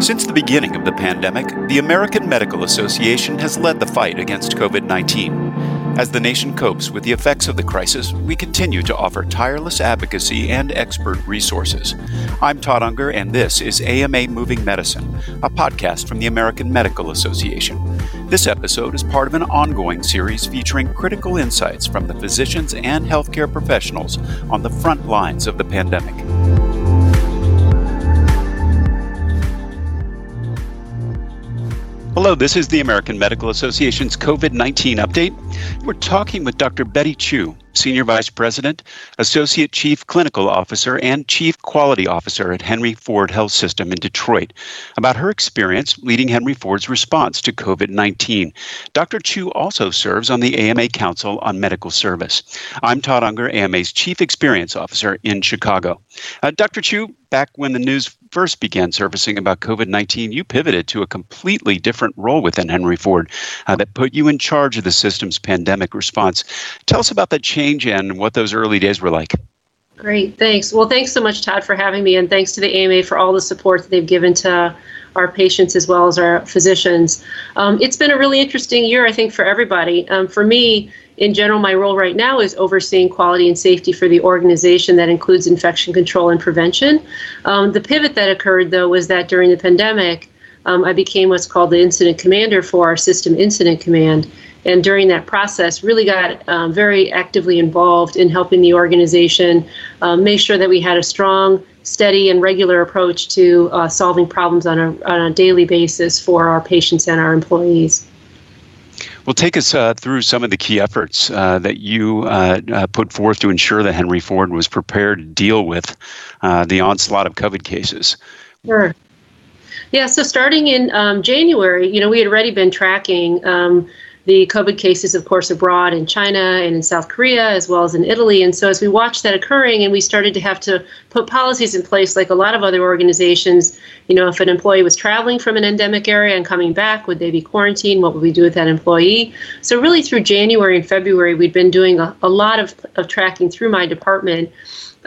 Since the beginning of the pandemic, the American Medical Association has led the fight against COVID 19. As the nation copes with the effects of the crisis, we continue to offer tireless advocacy and expert resources. I'm Todd Unger, and this is AMA Moving Medicine, a podcast from the American Medical Association. This episode is part of an ongoing series featuring critical insights from the physicians and healthcare professionals on the front lines of the pandemic. Hello, this is the American Medical Association's COVID 19 update. We're talking with Dr. Betty Chu, Senior Vice President, Associate Chief Clinical Officer, and Chief Quality Officer at Henry Ford Health System in Detroit, about her experience leading Henry Ford's response to COVID 19. Dr. Chu also serves on the AMA Council on Medical Service. I'm Todd Unger, AMA's Chief Experience Officer in Chicago. Uh, Dr. Chu, back when the news first began surfacing about COVID 19, you pivoted to a completely different role within Henry Ford uh, that put you in charge of the system's pandemic response. Tell us about that change and what those early days were like. Great, thanks. Well, thanks so much, Todd, for having me, and thanks to the AMA for all the support that they've given to our patients as well as our physicians. Um, it's been a really interesting year, I think, for everybody. Um, for me, in general, my role right now is overseeing quality and safety for the organization that includes infection control and prevention. Um, the pivot that occurred, though, was that during the pandemic, um, I became what's called the incident commander for our system incident command. And during that process, really got um, very actively involved in helping the organization um, make sure that we had a strong, steady, and regular approach to uh, solving problems on a, on a daily basis for our patients and our employees. Well, take us uh, through some of the key efforts uh, that you uh, uh put forth to ensure that Henry Ford was prepared to deal with uh, the onslaught of COVID cases. Sure. Yeah, so starting in um, January, you know, we had already been tracking um, the COVID cases, of course, abroad in China and in South Korea, as well as in Italy. And so, as we watched that occurring, and we started to have to put policies in place, like a lot of other organizations, you know, if an employee was traveling from an endemic area and coming back, would they be quarantined? What would we do with that employee? So, really, through January and February, we'd been doing a, a lot of, of tracking through my department.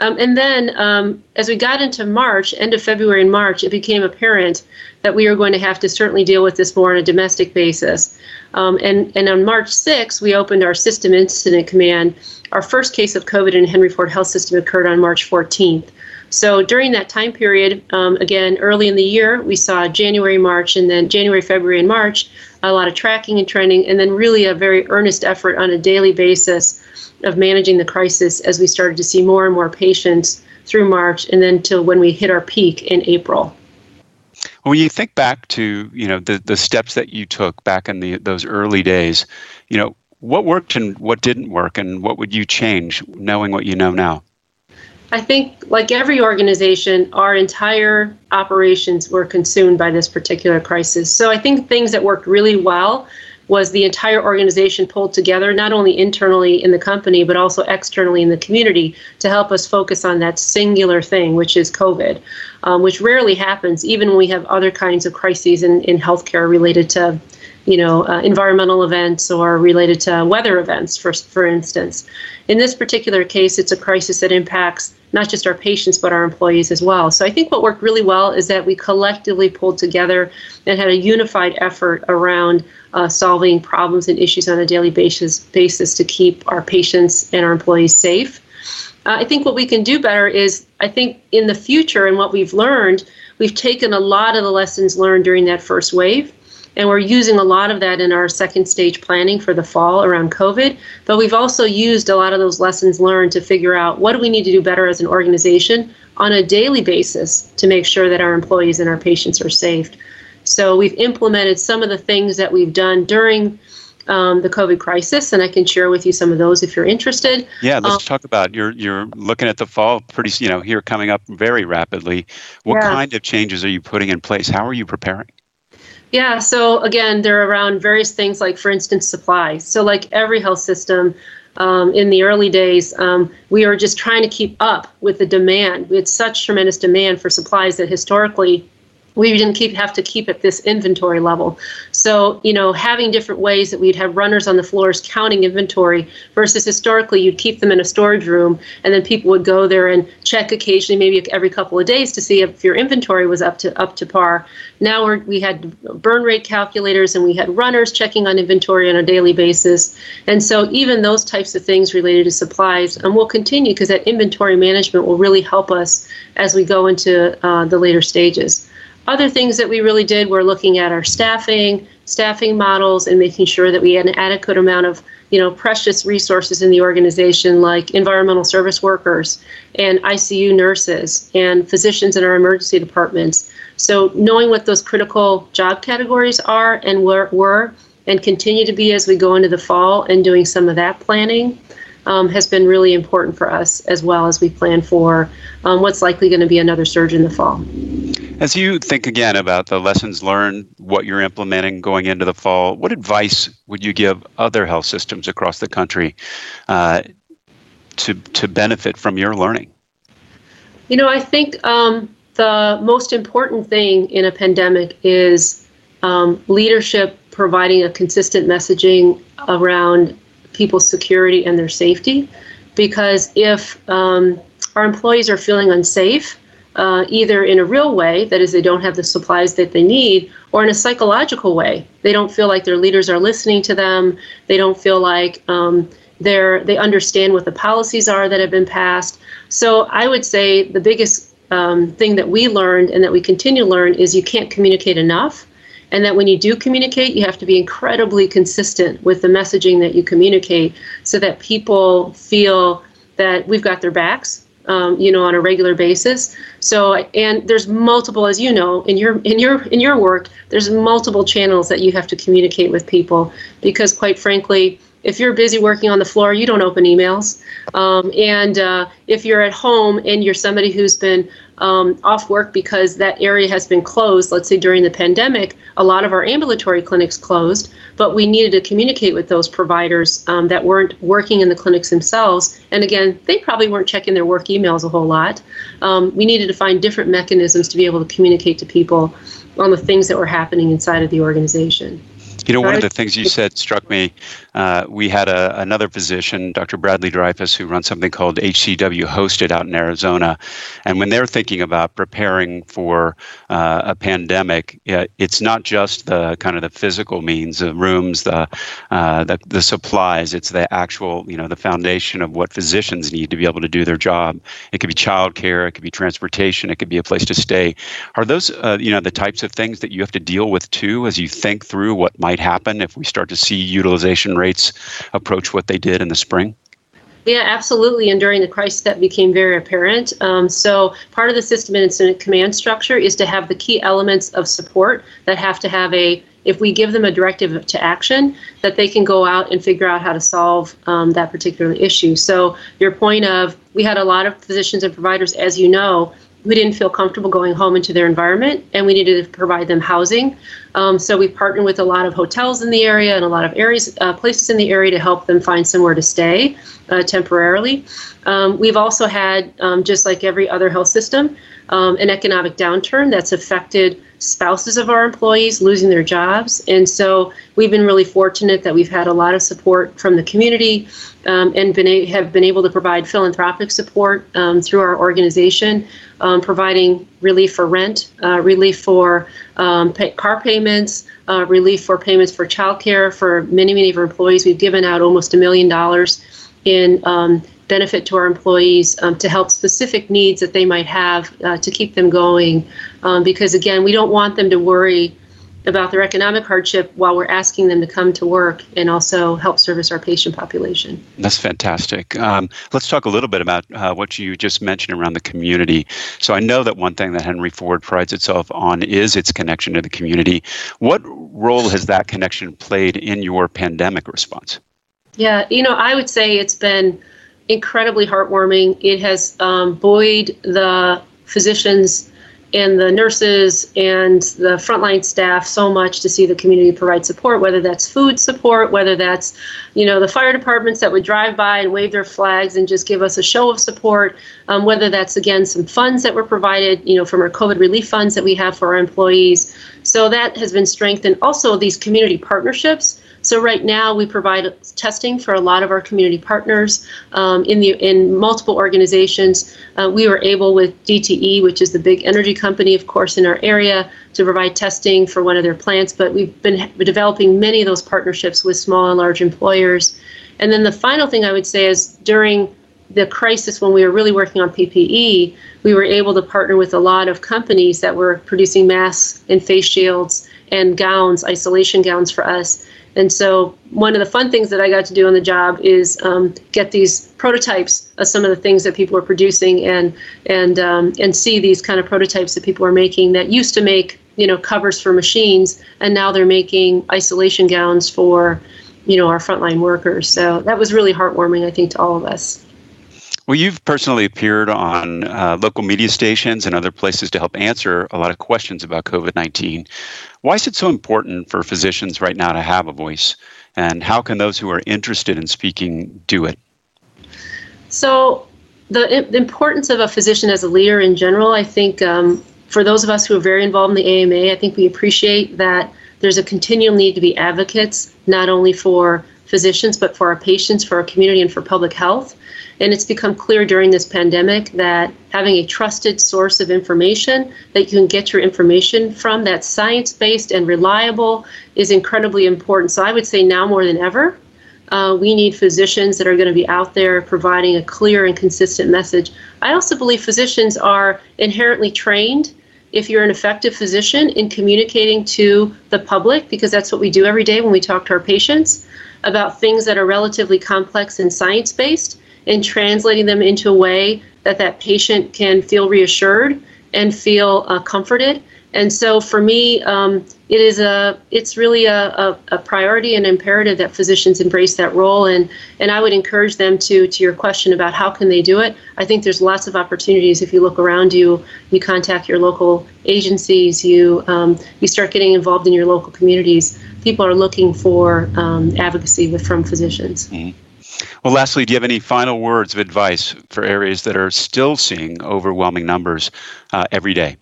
Um, and then um, as we got into March, end of February and March, it became apparent that we were going to have to certainly deal with this more on a domestic basis. Um, and, and on March 6th, we opened our system incident command. Our first case of COVID in Henry Ford Health System occurred on March 14th. So during that time period, um, again, early in the year, we saw January, March, and then January, February, and March, a lot of tracking and trending, and then really a very earnest effort on a daily basis of managing the crisis as we started to see more and more patients through March and then till when we hit our peak in April. When you think back to you know the the steps that you took back in the those early days, you know what worked and what didn't work, and what would you change, knowing what you know now? I think, like every organization, our entire operations were consumed by this particular crisis. So I think things that worked really well was the entire organization pulled together, not only internally in the company, but also externally in the community to help us focus on that singular thing, which is COVID, um, which rarely happens, even when we have other kinds of crises in, in healthcare related to you know, uh, environmental events or related to weather events, for, for instance. In this particular case, it's a crisis that impacts not just our patients, but our employees as well. So I think what worked really well is that we collectively pulled together and had a unified effort around uh, solving problems and issues on a daily basis, basis to keep our patients and our employees safe. Uh, I think what we can do better is, I think in the future and what we've learned, we've taken a lot of the lessons learned during that first wave and we're using a lot of that in our second stage planning for the fall around COVID. But we've also used a lot of those lessons learned to figure out what do we need to do better as an organization on a daily basis to make sure that our employees and our patients are safe. So we've implemented some of the things that we've done during um, the COVID crisis, and I can share with you some of those if you're interested. Yeah, let's um, talk about you're you're looking at the fall pretty you know here coming up very rapidly. What yeah. kind of changes are you putting in place? How are you preparing? Yeah, so again, they're around various things like, for instance, supply. So, like every health system, um, in the early days, um, we were just trying to keep up with the demand. We had such tremendous demand for supplies that historically we didn't keep have to keep at this inventory level. So, you know, having different ways that we'd have runners on the floors counting inventory versus historically you'd keep them in a storage room and then people would go there and check occasionally, maybe every couple of days to see if your inventory was up to up to par. Now we we had burn rate calculators and we had runners checking on inventory on a daily basis. And so even those types of things related to supplies and we'll continue because that inventory management will really help us as we go into uh, the later stages. Other things that we really did were looking at our staffing, staffing models, and making sure that we had an adequate amount of you know precious resources in the organization like environmental service workers and ICU nurses and physicians in our emergency departments. So knowing what those critical job categories are and were, were and continue to be as we go into the fall and doing some of that planning um, has been really important for us as well as we plan for um, what's likely going to be another surge in the fall. As you think again about the lessons learned, what you're implementing going into the fall, what advice would you give other health systems across the country uh, to to benefit from your learning? You know, I think um, the most important thing in a pandemic is um, leadership providing a consistent messaging around people's security and their safety. Because if um, our employees are feeling unsafe, uh, either in a real way, that is, they don't have the supplies that they need, or in a psychological way. They don't feel like their leaders are listening to them. They don't feel like um, they're, they understand what the policies are that have been passed. So I would say the biggest um, thing that we learned and that we continue to learn is you can't communicate enough. And that when you do communicate, you have to be incredibly consistent with the messaging that you communicate so that people feel that we've got their backs um, you know, on a regular basis. So, and there's multiple, as you know, in your in your in your work, there's multiple channels that you have to communicate with people because, quite frankly, if you're busy working on the floor, you don't open emails. Um, and uh, if you're at home and you're somebody who's been um, off work because that area has been closed, let's say during the pandemic, a lot of our ambulatory clinics closed, but we needed to communicate with those providers um, that weren't working in the clinics themselves. And again, they probably weren't checking their work emails a whole lot. Um, we needed to find different mechanisms to be able to communicate to people on the things that were happening inside of the organization. You know, one of the things you said struck me. Uh, we had a, another physician, Dr. Bradley Dreifuss, who runs something called HCW Housing out in Arizona. And when they're thinking about preparing for uh, a pandemic, it's not just the kind of the physical means, the rooms, the, uh, the the supplies. It's the actual, you know, the foundation of what physicians need to be able to do their job. It could be childcare, it could be transportation, it could be a place to stay. Are those, uh, you know, the types of things that you have to deal with too as you think through what might happen if we start to see utilization rates approach what they did in the spring? Yeah, absolutely. And during the crisis, that became very apparent. Um, so, part of the system and incident command structure is to have the key elements of support that have to have a, if we give them a directive to action, that they can go out and figure out how to solve um, that particular issue. So, your point of we had a lot of physicians and providers, as you know, who didn't feel comfortable going home into their environment, and we needed to provide them housing. Um, so we've partnered with a lot of hotels in the area and a lot of areas, uh, places in the area to help them find somewhere to stay uh, temporarily. Um, we've also had, um, just like every other health system, um, an economic downturn that's affected spouses of our employees losing their jobs. And so we've been really fortunate that we've had a lot of support from the community um, and been a- have been able to provide philanthropic support um, through our organization, providing relief for rent, uh, relief for um, pay- car payments, uh, relief for payments for childcare for many, many of our employees. We've given out almost a million dollars in um, benefit to our employees um, to help specific needs that they might have uh, to keep them going. Um, because again, we don't want them to worry about their economic hardship while we're asking them to come to work and also help service our patient population. That's fantastic. Um, let's talk a little bit about uh, what you just mentioned around the community. So I know that one thing that Henry Ford prides itself on is its connection to the community. What role has that connection played in your pandemic response? Yeah, you know, I would say it's been incredibly heartwarming. It has um, buoyed the physicians and the nurses and the frontline staff so much to see the community provide support whether that's food support whether that's you know the fire departments that would drive by and wave their flags and just give us a show of support um, whether that's again some funds that were provided you know from our covid relief funds that we have for our employees. So that has been strengthened. Also these community partnerships so right now we provide testing for a lot of our community partners um, in the in multiple organizations. Uh, we were able with DTE, which is the big energy company, of course, in our area, to provide testing for one of their plants. But we've been developing many of those partnerships with small and large employers. And then the final thing I would say is during the crisis when we were really working on PPE, we were able to partner with a lot of companies that were producing masks and face shields and gowns, isolation gowns for us. And so, one of the fun things that I got to do on the job is um, get these prototypes of some of the things that people are producing, and and um, and see these kind of prototypes that people are making that used to make you know covers for machines, and now they're making isolation gowns for you know our frontline workers. So that was really heartwarming, I think, to all of us. Well, you've personally appeared on uh, local media stations and other places to help answer a lot of questions about COVID 19. Why is it so important for physicians right now to have a voice? And how can those who are interested in speaking do it? So, the, the importance of a physician as a leader in general, I think um, for those of us who are very involved in the AMA, I think we appreciate that there's a continual need to be advocates, not only for physicians, but for our patients, for our community, and for public health. And it's become clear during this pandemic that having a trusted source of information that you can get your information from that's science based and reliable is incredibly important. So I would say now more than ever, uh, we need physicians that are going to be out there providing a clear and consistent message. I also believe physicians are inherently trained if you're an effective physician in communicating to the public, because that's what we do every day when we talk to our patients about things that are relatively complex and science based and translating them into a way that that patient can feel reassured and feel uh, comforted. And so for me, um, it is a it's really a, a, a, priority and imperative that physicians embrace that role. And and I would encourage them to to your question about how can they do it. I think there's lots of opportunities if you look around you, you contact your local agencies, you um, you start getting involved in your local communities people are looking for um, advocacy with, from physicians. Mm-hmm. Well, lastly, do you have any final words of advice for areas that are still seeing overwhelming numbers uh, every day?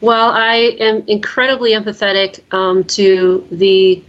Well, I am incredibly empathetic um, to the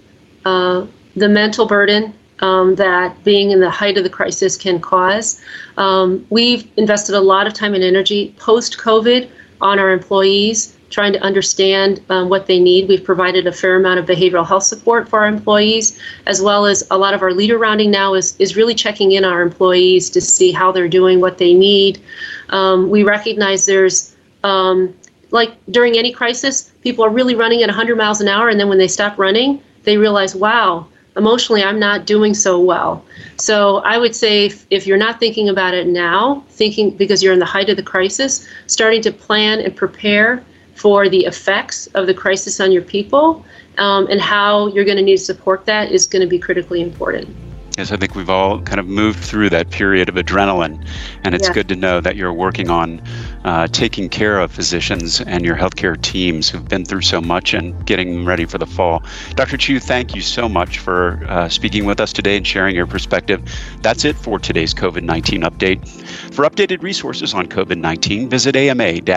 uh, the mental burden um, that being in the height of the crisis can cause. Um, we've invested a lot of time and energy post COVID on our employees trying to understand um, what they need. We've provided a fair amount of behavioral health support for our employees, as well as a lot of our leader rounding now is, is really checking in our employees to see how they're doing, what they need. Um, we recognize there's, um, like during any crisis, people are really running at 100 miles an hour, and then when they stop running, they realize, wow, emotionally i'm not doing so well so i would say if, if, you're not thinking about it now thinking because you're in the height of the crisis starting to plan and prepare for the effects of the crisis on your people um, and how you're going to need to support that is going to be critically important. Yes, I think we've all kind of moved through that period of adrenaline, and it's yeah. good to know that you're working on uh, taking care of physicians and your healthcare teams who've been through so much and getting them ready for the fall. Dr. Chu, thank you so much for uh, speaking with us today and sharing your perspective. That's it for today's COVID 19 update. For updated resources on COVID 19, visit ama-assn.org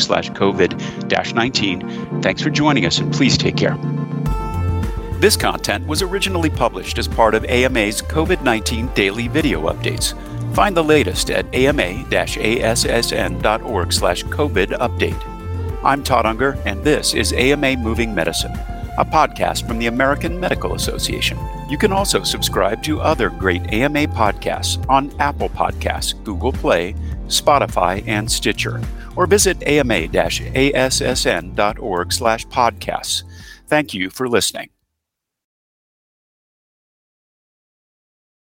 slash COVID 19. Thanks for joining us, and please take care. This content was originally published as part of AMA's COVID 19 daily video updates. Find the latest at ama-assn.org slash COVID update. I'm Todd Unger, and this is AMA Moving Medicine, a podcast from the American Medical Association. You can also subscribe to other great AMA podcasts on Apple Podcasts, Google Play, Spotify, and Stitcher, or visit ama-assn.org slash podcasts. Thank you for listening.